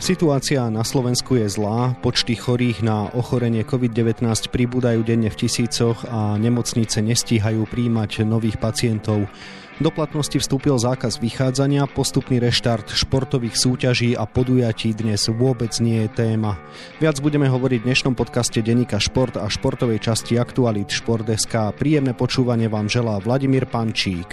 Situácia na Slovensku je zlá, počty chorých na ochorenie COVID-19 pribúdajú denne v tisícoch a nemocnice nestíhajú príjmať nových pacientov. Do platnosti vstúpil zákaz vychádzania, postupný reštart športových súťaží a podujatí dnes vôbec nie je téma. Viac budeme hovoriť v dnešnom podcaste Denika Šport a športovej časti Aktualit Šport.sk. Príjemné počúvanie vám želá Vladimír Pančík.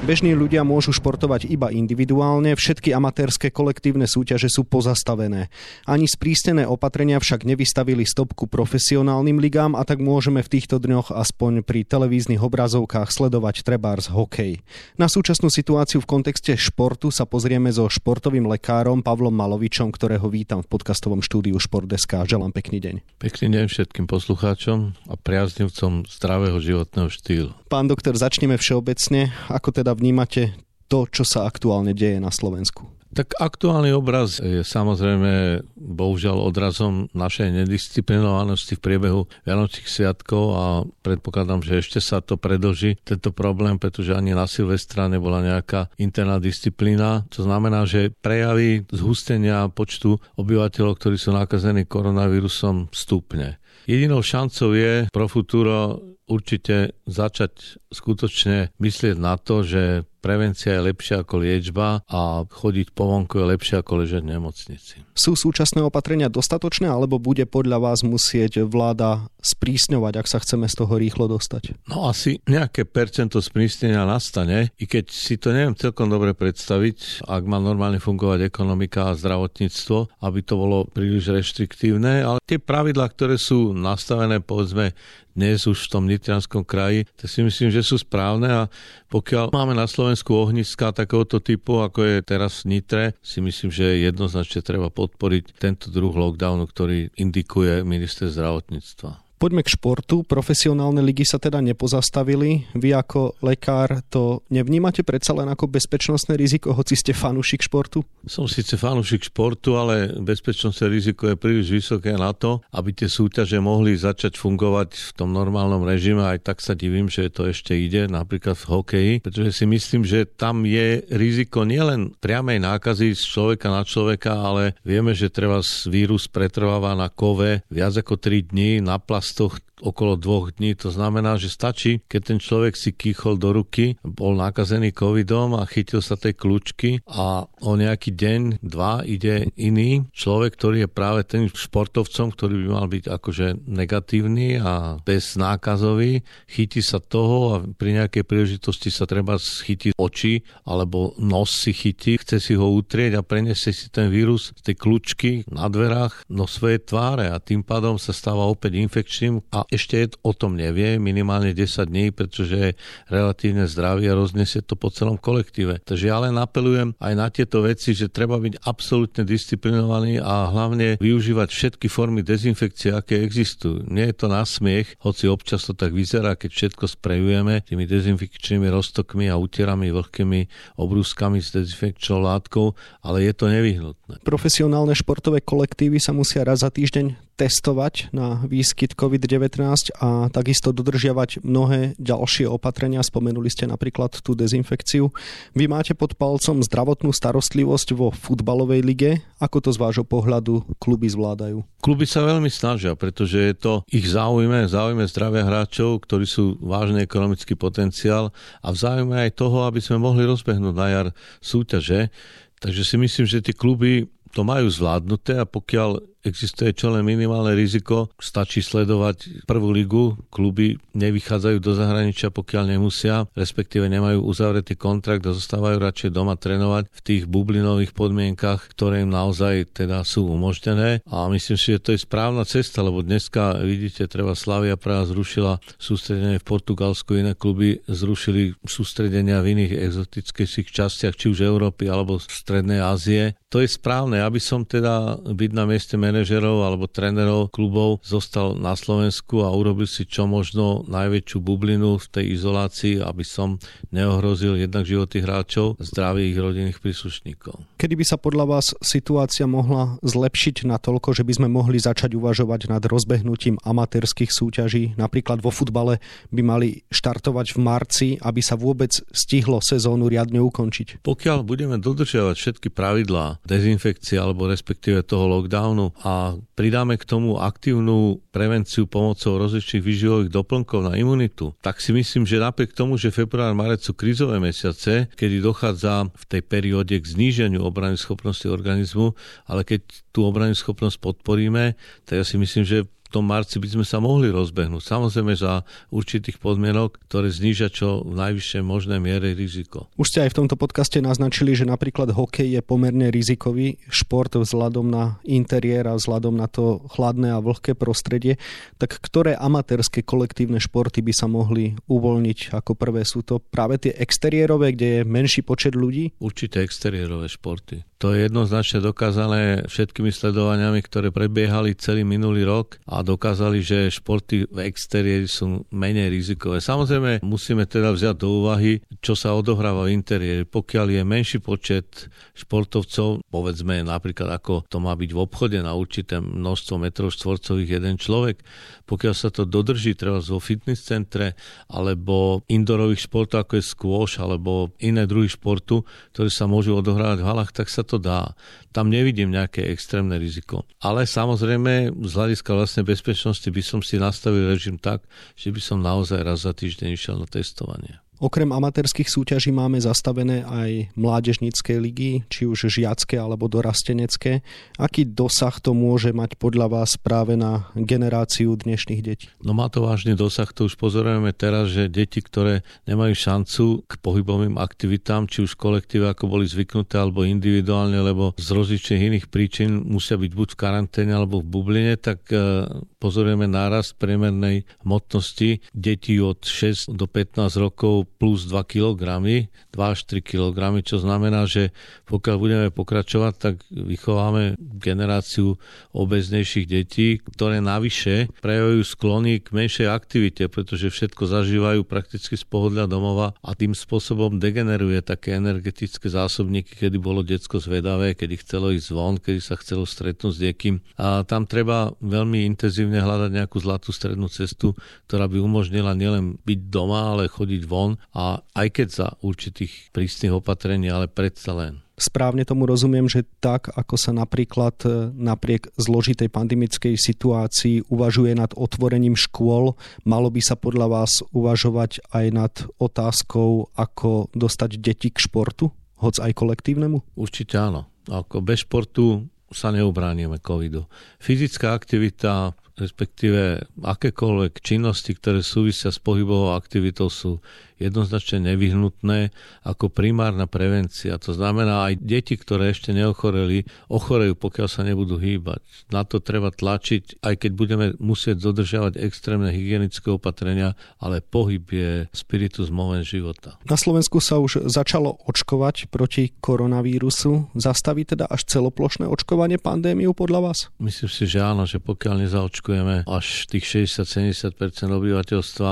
Bežní ľudia môžu športovať iba individuálne, všetky amatérske kolektívne súťaže sú pozastavené. Ani sprístené opatrenia však nevystavili stopku profesionálnym ligám a tak môžeme v týchto dňoch aspoň pri televíznych obrazovkách sledovať trebárs hokej. Na súčasnú situáciu v kontexte športu sa pozrieme so športovým lekárom Pavlom Malovičom, ktorého vítam v podcastovom štúdiu Šport.sk. Želám pekný deň. Pekný deň všetkým poslucháčom a priaznivcom zdravého životného štýlu. Pán doktor, začneme všeobecne. Ako teda vnímate to, čo sa aktuálne deje na Slovensku? Tak aktuálny obraz je samozrejme bohužiaľ odrazom našej nedisciplinovanosti v priebehu Vianočných sviatkov a predpokladám, že ešte sa to predlží, tento problém, pretože ani na Silvestra nebola nejaká interná disciplína. To znamená, že prejavy zhustenia počtu obyvateľov, ktorí sú nakazení koronavírusom, stupne. Jedinou šancou je pro futuro určite začať skutočne myslieť na to, že prevencia je lepšia ako liečba a chodiť po vonku je lepšie ako ležať v nemocnici. Sú súčasné opatrenia dostatočné alebo bude podľa vás musieť vláda sprísňovať, ak sa chceme z toho rýchlo dostať? No asi nejaké percento sprísnenia nastane, i keď si to neviem celkom dobre predstaviť, ak má normálne fungovať ekonomika a zdravotníctvo, aby to bolo príliš reštriktívne, ale tie pravidlá, ktoré sú nastavené povedzme dnes už v tom Nitrianskom kraji, tak si myslím, že sú správne a pokiaľ máme na Slovensku ohniska takéhoto typu, ako je teraz v Nitre, si myslím, že jednoznačne treba podporiť tento druh lockdownu, ktorý indikuje minister zdravotníctva. Poďme k športu. Profesionálne ligy sa teda nepozastavili. Vy ako lekár to nevnímate predsa len ako bezpečnostné riziko, hoci ste fanúšik športu? Som síce fanúšik športu, ale bezpečnostné riziko je príliš vysoké na to, aby tie súťaže mohli začať fungovať v tom normálnom režime. Aj tak sa divím, že to ešte ide, napríklad v hokeji, pretože si myslím, že tam je riziko nielen priamej nákazy z človeka na človeka, ale vieme, že treba vírus pretrváva na kove viac ako 3 dní na plast toch okolo dvoch dní. To znamená, že stačí, keď ten človek si kýchol do ruky, bol nakazený covidom a chytil sa tej kľúčky a o nejaký deň, dva ide iný človek, ktorý je práve ten športovcom, ktorý by mal byť akože negatívny a beznákazový, chytí sa toho a pri nejakej príležitosti sa treba schytiť oči alebo nos si chytí, chce si ho utrieť a preniesie si ten vírus z tej kľúčky na dverách no svoje tváre a tým pádom sa stáva opäť infekčným a ešte o tom nevie, minimálne 10 dní, pretože je relatívne zdravý a roznesie to po celom kolektíve. Takže ja len apelujem aj na tieto veci, že treba byť absolútne disciplinovaný a hlavne využívať všetky formy dezinfekcie, aké existujú. Nie je to na smiech, hoci občas to tak vyzerá, keď všetko sprejujeme tými dezinfekčnými roztokmi a utierami vlhkými obrúskami s dezinfekčnou látkou, ale je to nevyhnutné. Profesionálne športové kolektívy sa musia raz za týždeň testovať na výskyt COVID-19 a takisto dodržiavať mnohé ďalšie opatrenia. Spomenuli ste napríklad tú dezinfekciu. Vy máte pod palcom zdravotnú starostlivosť vo futbalovej lige. Ako to z vášho pohľadu kluby zvládajú? Kluby sa veľmi snažia, pretože je to ich záujme, záujme zdravia hráčov, ktorí sú vážny ekonomický potenciál a v záujme aj toho, aby sme mohli rozbehnúť na jar súťaže. Takže si myslím, že tie kluby to majú zvládnuté a pokiaľ existuje čo len minimálne riziko. Stačí sledovať prvú ligu, kluby nevychádzajú do zahraničia, pokiaľ nemusia, respektíve nemajú uzavretý kontrakt a zostávajú radšej doma trénovať v tých bublinových podmienkach, ktoré im naozaj teda sú umožnené. A myslím si, že to je správna cesta, lebo dneska vidíte, treba Slavia Praha zrušila sústredenie v Portugalsku, iné kluby zrušili sústredenia v iných exotických častiach, či už Európy alebo Strednej Ázie. To je správne, aby som teda byť na mieste manažerov alebo trénerov klubov zostal na Slovensku a urobil si čo možno najväčšiu bublinu v tej izolácii, aby som neohrozil jednak životy hráčov, zdravie ich rodinných príslušníkov. Kedy by sa podľa vás situácia mohla zlepšiť na toľko, že by sme mohli začať uvažovať nad rozbehnutím amatérských súťaží? Napríklad vo futbale by mali štartovať v marci, aby sa vôbec stihlo sezónu riadne ukončiť. Pokiaľ budeme dodržiavať všetky pravidlá dezinfekcie alebo respektíve toho lockdownu a pridáme k tomu aktívnu prevenciu pomocou rozličných výživových doplnkov na imunitu, tak si myslím, že napriek tomu, že február, marec sú krizové mesiace, kedy dochádza v tej perióde k zníženiu obrany schopnosti organizmu, ale keď tú obrany schopnosť podporíme, tak ja si myslím, že tom marci by sme sa mohli rozbehnúť. Samozrejme za určitých podmienok, ktoré znížia čo v najvyššej možnej miere riziko. Už ste aj v tomto podcaste naznačili, že napríklad hokej je pomerne rizikový šport vzhľadom na interiér a vzhľadom na to chladné a vlhké prostredie. Tak ktoré amatérske kolektívne športy by sa mohli uvoľniť ako prvé? Sú to práve tie exteriérové, kde je menší počet ľudí? Určite exteriérové športy. To je jednoznačne dokázané všetkými sledovaniami, ktoré prebiehali celý minulý rok a dokázali, že športy v exteriéri sú menej rizikové. Samozrejme, musíme teda vziať do úvahy, čo sa odohráva v interiéri. Pokiaľ je menší počet športovcov, povedzme napríklad ako to má byť v obchode na určité množstvo metrov štvorcových jeden človek, pokiaľ sa to dodrží treba vo fitness centre alebo indorových športov ako je squash alebo iné druhy športu, ktoré sa môžu odohrávať v halách, tak sa to dá. Tam nevidím nejaké extrémne riziko. Ale samozrejme, z hľadiska vlastnej bezpečnosti by som si nastavil režim tak, že by som naozaj raz za týždeň išiel na testovanie. Okrem amatérských súťaží máme zastavené aj mládežnícke ligy, či už žiacké alebo dorastenecké. Aký dosah to môže mať podľa vás práve na generáciu dnešných detí? No má to vážny dosah, to už pozorujeme teraz, že deti, ktoré nemajú šancu k pohybovým aktivitám, či už kolektíve, ako boli zvyknuté, alebo individuálne, lebo z rozličných iných príčin musia byť buď v karanténe alebo v bubline, tak e, pozorujeme nárast priemernej hmotnosti detí od 6 do 15 rokov plus 2 kg, 2 až 3 kg, čo znamená, že pokiaľ budeme pokračovať, tak vychováme generáciu obeznejších detí, ktoré navyše prejavujú sklony k menšej aktivite, pretože všetko zažívajú prakticky z pohodľa domova a tým spôsobom degeneruje také energetické zásobníky, kedy bolo detsko zvedavé, kedy chcelo ísť von, kedy sa chcelo stretnúť s niekým. A tam treba veľmi intenzívne hľadať nejakú zlatú strednú cestu, ktorá by umožnila nielen byť doma, ale chodiť von a aj keď za určitých prísnych opatrení, ale predsa len správne tomu rozumiem, že tak, ako sa napríklad e, napriek zložitej pandemickej situácii uvažuje nad otvorením škôl, malo by sa podľa vás uvažovať aj nad otázkou, ako dostať deti k športu, hoc aj kolektívnemu? Určite áno. Ako bez športu sa neubránime covidu. Fyzická aktivita, respektíve akékoľvek činnosti, ktoré súvisia s pohybovou aktivitou sú jednoznačne nevyhnutné ako primárna prevencia. To znamená, aj deti, ktoré ešte neochoreli, ochorejú, pokiaľ sa nebudú hýbať. Na to treba tlačiť, aj keď budeme musieť dodržiavať extrémne hygienické opatrenia, ale pohyb je spiritus moment života. Na Slovensku sa už začalo očkovať proti koronavírusu. Zastaví teda až celoplošné očkovanie pandémiu podľa vás? Myslím si, že áno, že pokiaľ nezaočkujeme až tých 60-70% obyvateľstva,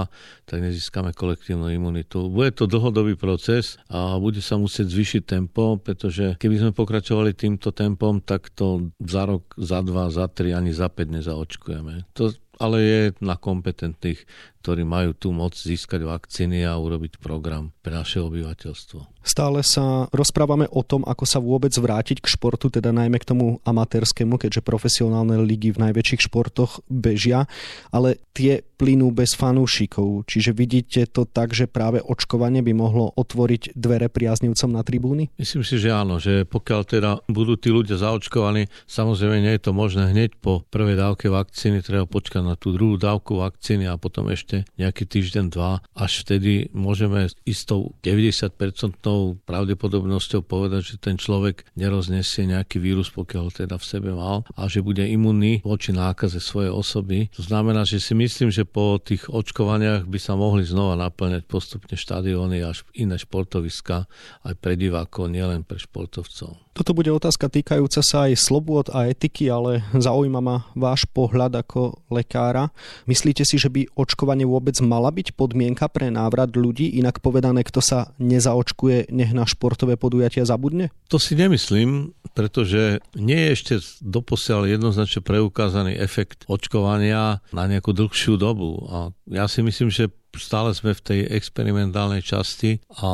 tak nezískame kolektívnu imunitu. Bude to dlhodobý proces a bude sa musieť zvýšiť tempo, pretože keby sme pokračovali týmto tempom, tak to za rok, za dva, za tri, ani za päť nezaočkujeme. To ale je na kompetentných, ktorí majú tú moc získať vakcíny a urobiť program pre naše obyvateľstvo. Stále sa rozprávame o tom, ako sa vôbec vrátiť k športu, teda najmä k tomu amatérskému, keďže profesionálne ligy v najväčších športoch bežia, ale tie plynú bez fanúšikov. Čiže vidíte to tak, že práve očkovanie by mohlo otvoriť dvere priaznivcom na tribúny? Myslím si, že áno, že pokiaľ teda budú tí ľudia zaočkovaní, samozrejme nie je to možné hneď po prvej dávke vakcíny, treba počkať na tú druhú dávku vakcíny a potom ešte ešte nejaký týždeň, dva, až vtedy môžeme istou 90% pravdepodobnosťou povedať, že ten človek neroznesie nejaký vírus, pokiaľ ho teda v sebe mal a že bude imunný voči nákaze svojej osoby. To znamená, že si myslím, že po tých očkovaniach by sa mohli znova naplňať postupne štadióny až iné športoviska aj pre divákov, nielen pre športovcov. Toto bude otázka týkajúca sa aj slobôd a etiky, ale zaujíma ma váš pohľad ako lekára. Myslíte si, že by očkovanie vôbec mala byť podmienka pre návrat ľudí? Inak povedané, kto sa nezaočkuje, nech na športové podujatia zabudne? To si nemyslím, pretože nie je ešte doposiaľ jednoznačne preukázaný efekt očkovania na nejakú dlhšiu dobu. A ja si myslím, že stále sme v tej experimentálnej časti a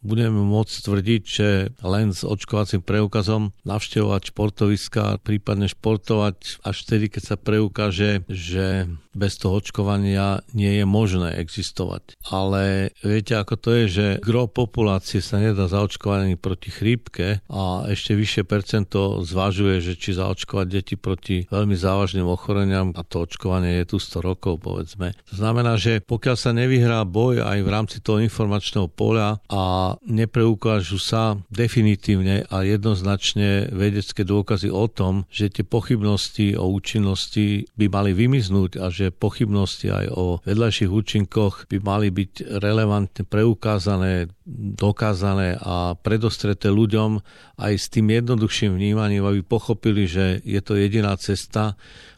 budeme môcť tvrdiť, že len s očkovacím preukazom navštevovať športoviska, prípadne športovať až vtedy, keď sa preukáže, že bez toho očkovania nie je možné existovať. Ale viete, ako to je, že gro populácie sa nedá zaočkovať ani proti chrípke a ešte vyššie percento zvažuje, že či zaočkovať deti proti veľmi závažným ochoreniam a to očkovanie je tu 100 rokov, povedzme. To znamená, že pokiaľ sa nevyhrá boj aj v rámci toho informačného poľa a nepreukážu sa definitívne a jednoznačne vedecké dôkazy o tom, že tie pochybnosti o účinnosti by mali vymiznúť a že pochybnosti aj o vedľajších účinkoch by mali byť relevantne preukázané, dokázané a predostreté ľuďom aj s tým jednoduchším vnímaním, aby pochopili, že je to jediná cesta.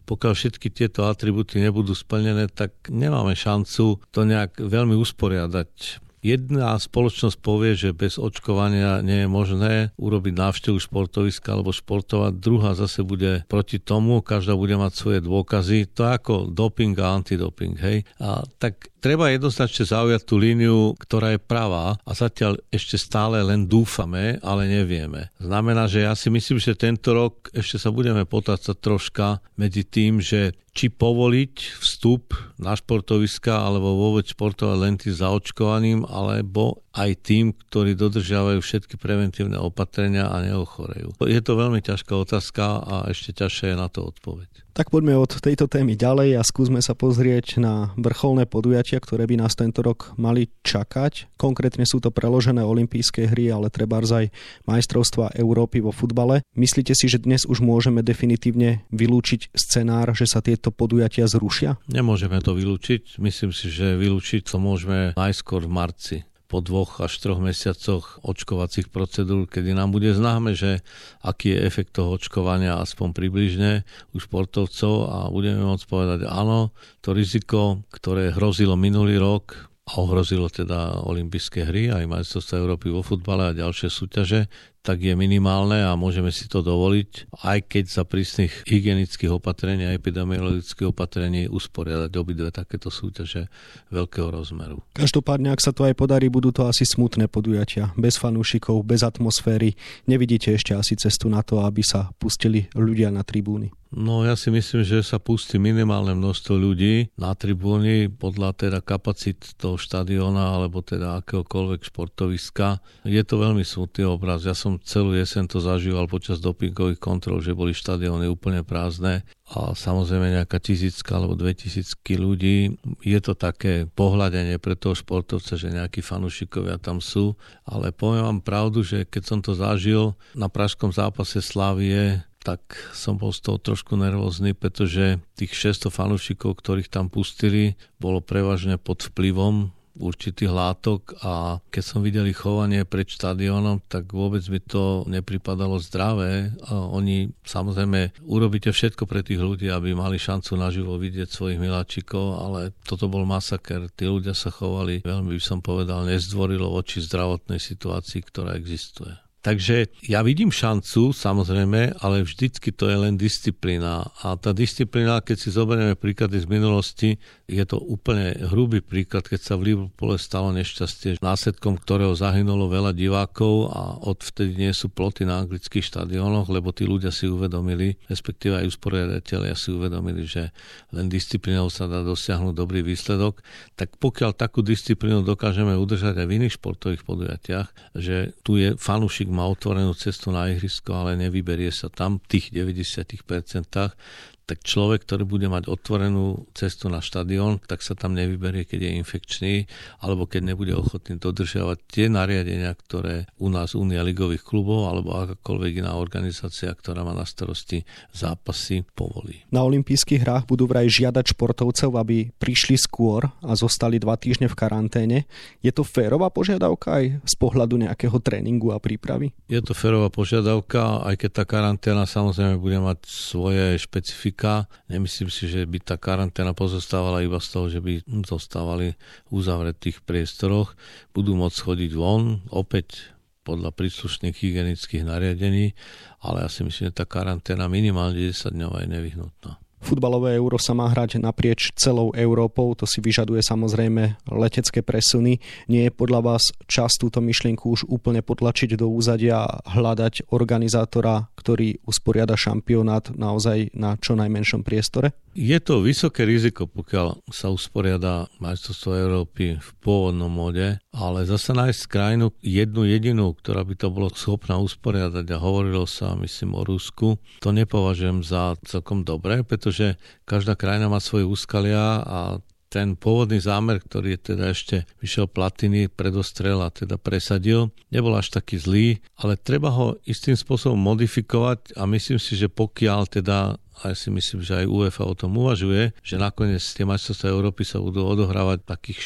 Pokiaľ všetky tieto atributy nebudú splnené, tak nemáme šancu to nejak veľmi usporiadať Jedna spoločnosť povie, že bez očkovania nie je možné urobiť návštevu športoviska alebo športovať, druhá zase bude proti tomu, každá bude mať svoje dôkazy. To je ako doping a antidoping. Hej? A tak treba jednoznačne zaujať tú líniu, ktorá je pravá a zatiaľ ešte stále len dúfame, ale nevieme. Znamená, že ja si myslím, že tento rok ešte sa budeme potácať troška medzi tým, že či povoliť vstup na športoviska alebo vôbec športovať len tým zaočkovaným, alebo aj tým, ktorí dodržiavajú všetky preventívne opatrenia a neochorejú. Je to veľmi ťažká otázka a ešte ťažšia je na to odpoveď. Tak poďme od tejto témy ďalej a skúsme sa pozrieť na vrcholné podujatia, ktoré by nás tento rok mali čakať. Konkrétne sú to preložené olympijské hry, ale treba aj majstrovstva Európy vo futbale. Myslíte si, že dnes už môžeme definitívne vylúčiť scenár, že sa tieto podujatia zrušia? Nemôžeme to vylúčiť. Myslím si, že vylúčiť to môžeme najskôr v marci po dvoch až troch mesiacoch očkovacích procedúr, kedy nám bude známe, že aký je efekt toho očkovania aspoň približne u športovcov a budeme môcť povedať áno, to riziko, ktoré hrozilo minulý rok, a ohrozilo teda olympijské hry, aj majstrovstvá Európy vo futbale a ďalšie súťaže, tak je minimálne a môžeme si to dovoliť, aj keď za prísnych hygienických opatrení a epidemiologických opatrení usporiadať obidve takéto súťaže veľkého rozmeru. Každopádne, ak sa to aj podarí, budú to asi smutné podujatia. Bez fanúšikov, bez atmosféry. Nevidíte ešte asi cestu na to, aby sa pustili ľudia na tribúny. No ja si myslím, že sa pustí minimálne množstvo ľudí na tribúny podľa teda kapacit toho štadiona alebo teda akéhokoľvek športoviska. Je to veľmi smutný obraz. Ja som celú jesen to zažíval počas dopingových kontrol, že boli štadióny úplne prázdne a samozrejme nejaká tisícka alebo dve tisícky ľudí. Je to také pohľadenie pre toho športovca, že nejakí fanúšikovia tam sú, ale poviem vám pravdu, že keď som to zažil na pražskom zápase Slavie, tak som bol z toho trošku nervózny, pretože tých 600 fanúšikov, ktorých tam pustili, bolo prevažne pod vplyvom určitých látok a keď som videl ich chovanie pred štadiónom, tak vôbec mi to nepripadalo zdravé. A oni samozrejme urobíte všetko pre tých ľudí, aby mali šancu naživo vidieť svojich miláčikov, ale toto bol masaker. Tí ľudia sa chovali veľmi, by som povedal, nezdvorilo voči zdravotnej situácii, ktorá existuje. Takže ja vidím šancu, samozrejme, ale vždycky to je len disciplína. A tá disciplína, keď si zoberieme príklady z minulosti, je to úplne hrubý príklad, keď sa v Liverpoole stalo nešťastie, následkom ktorého zahynulo veľa divákov a odvtedy nie sú ploty na anglických štadiónoch, lebo tí ľudia si uvedomili, respektíve aj usporiadatelia si uvedomili, že len disciplínou sa dá dosiahnuť dobrý výsledok. Tak pokiaľ takú disciplínu dokážeme udržať aj v iných športových podujatiach, že tu je fanúšik má otvorenú cestu na ihrisko, ale nevyberie sa tam v tých 90%, tak človek, ktorý bude mať otvorenú cestu na štadión, tak sa tam nevyberie, keď je infekčný, alebo keď nebude ochotný dodržiavať tie nariadenia, ktoré u nás Unia ligových klubov alebo akákoľvek iná organizácia, ktorá má na starosti zápasy, povolí. Na olympijských hrách budú vraj žiadať športovcov, aby prišli skôr a zostali dva týždne v karanténe. Je to férová požiadavka aj z pohľadu nejakého tréningu a prípravy? Je to férová požiadavka, aj keď tá karanténa samozrejme bude mať svoje špecifiky rizika. Nemyslím si, že by tá karanténa pozostávala iba z toho, že by zostávali v uzavretých priestoroch. Budú môcť chodiť von, opäť podľa príslušných hygienických nariadení, ale ja si myslím, že tá karanténa minimálne 10 dňov je nevyhnutná. Futbalové euro sa má hrať naprieč celou Európou, to si vyžaduje samozrejme letecké presuny. Nie je podľa vás čas túto myšlienku už úplne potlačiť do úzadia a hľadať organizátora, ktorý usporiada šampionát naozaj na čo najmenšom priestore? Je to vysoké riziko, pokiaľ sa usporiada majstrovstvo Európy v pôvodnom mode, ale zase nájsť krajinu jednu jedinú, ktorá by to bolo schopná usporiadať a hovorilo sa, myslím, o Rusku, to nepovažujem za celkom dobré, pretože každá krajina má svoje úskalia a ten pôvodný zámer, ktorý je teda ešte vyšiel Platiny, predostrel a teda presadil, nebol až taký zlý, ale treba ho istým spôsobom modifikovať a myslím si, že pokiaľ teda a ja si myslím, že aj UEFA o tom uvažuje, že nakoniec tie majstrovstvá Európy sa budú odohrávať v takých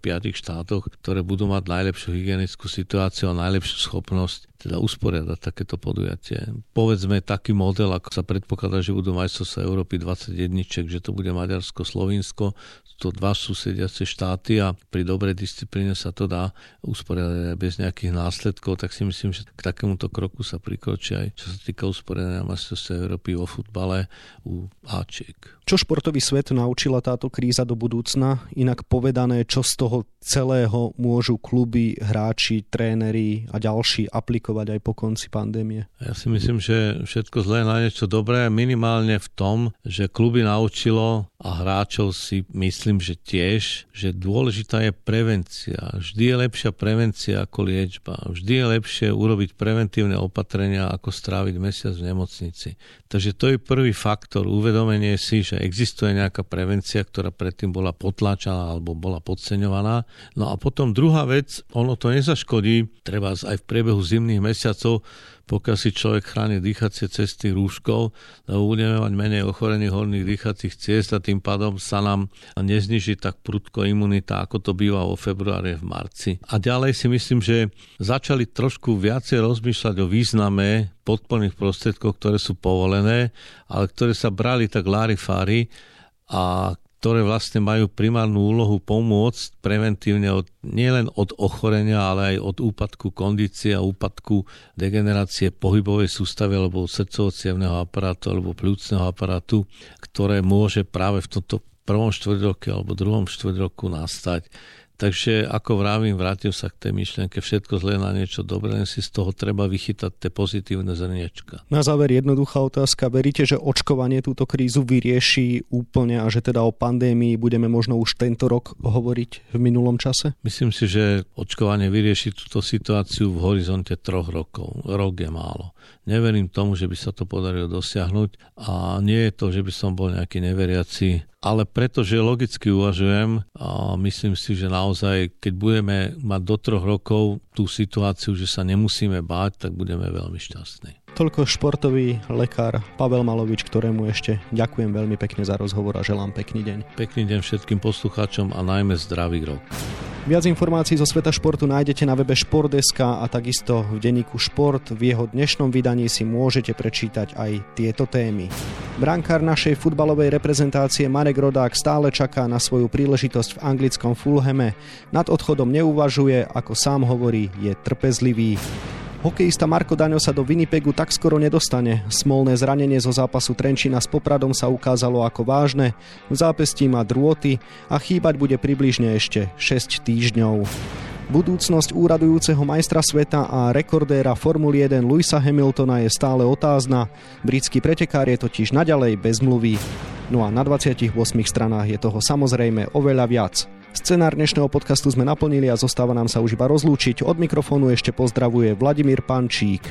4-5 štátoch, ktoré budú mať najlepšiu hygienickú situáciu a najlepšiu schopnosť teda usporiadať takéto podujatie. Povedzme taký model, ako sa predpokladá, že budú majstrovstvá Európy 21, že to bude Maďarsko, Slovinsko, to dva susediace štáty a pri dobrej disciplíne sa to dá usporiadať bez nejakých následkov, tak si myslím, že k takémuto kroku sa prikročí aj čo sa týka usporiadania majstrovstva Európy vo futbale u Ačiek. Čo športový svet naučila táto kríza do budúcna? Inak povedané, čo z toho celého môžu kluby, hráči, tréneri a ďalší aplikovať aj po konci pandémie? Ja si myslím, že všetko zlé na niečo dobré, minimálne v tom, že kluby naučilo a hráčov si myslím, že tiež, že dôležitá je prevencia. Vždy je lepšia prevencia ako liečba. Vždy je lepšie urobiť preventívne opatrenia, ako stráviť mesiac v nemocnici. Takže to je prvý faktor, uvedomenie si, že existuje nejaká prevencia, ktorá predtým bola potláčaná alebo bola podceňovaná. No a potom druhá vec, ono to nezaškodí, treba aj v priebehu zimných mesiacov pokiaľ si človek chráni dýchacie cesty rúškou, lebo budeme mať menej ochorení horných dýchacích ciest a tým pádom sa nám nezniží tak prudko imunita, ako to býva vo februári v marci. A ďalej si myslím, že začali trošku viacej rozmýšľať o význame podporných prostriedkov, ktoré sú povolené, ale ktoré sa brali tak lári fári a ktoré vlastne majú primárnu úlohu pomôcť preventívne od, nielen od ochorenia, ale aj od úpadku kondície a úpadku degenerácie pohybovej sústavy alebo srdcovo aparátu alebo plúcneho aparátu, ktoré môže práve v tomto prvom štvrťroku alebo druhom štvrťroku nastať Takže ako vravím, vrátim sa k tej myšlienke, všetko zlé na niečo dobré, len si z toho treba vychytať tie pozitívne zrniečka. Na záver jednoduchá otázka. Veríte, že očkovanie túto krízu vyrieši úplne a že teda o pandémii budeme možno už tento rok hovoriť v minulom čase? Myslím si, že očkovanie vyrieši túto situáciu v horizonte troch rokov. Rok je málo. Neverím tomu, že by sa to podarilo dosiahnuť a nie je to, že by som bol nejaký neveriaci ale pretože logicky uvažujem a myslím si, že naozaj, keď budeme mať do troch rokov tú situáciu, že sa nemusíme báť, tak budeme veľmi šťastní. Toľko športový lekár Pavel Malovič, ktorému ešte ďakujem veľmi pekne za rozhovor a želám pekný deň. Pekný deň všetkým poslucháčom a najmä zdravý rok. Viac informácií zo sveta športu nájdete na webe Športdeska a takisto v denníku Šport. V jeho dnešnom vydaní si môžete prečítať aj tieto témy. Brankár našej futbalovej reprezentácie Marek Rodák stále čaká na svoju príležitosť v anglickom Fulhame. Nad odchodom neuvažuje, ako sám hovorí, je trpezlivý. Hokejista Marko Daňo sa do Winnipegu tak skoro nedostane. Smolné zranenie zo zápasu Trenčina s Popradom sa ukázalo ako vážne. V zápestí má drôty a chýbať bude približne ešte 6 týždňov. Budúcnosť úradujúceho majstra sveta a rekordéra Formuly 1 Louisa Hamiltona je stále otázna. Britský pretekár je totiž naďalej bez mluvy. No a na 28 stranách je toho samozrejme oveľa viac. Scenár dnešného podcastu sme naplnili a zostáva nám sa už iba rozlúčiť. Od mikrofónu ešte pozdravuje Vladimír Pančík.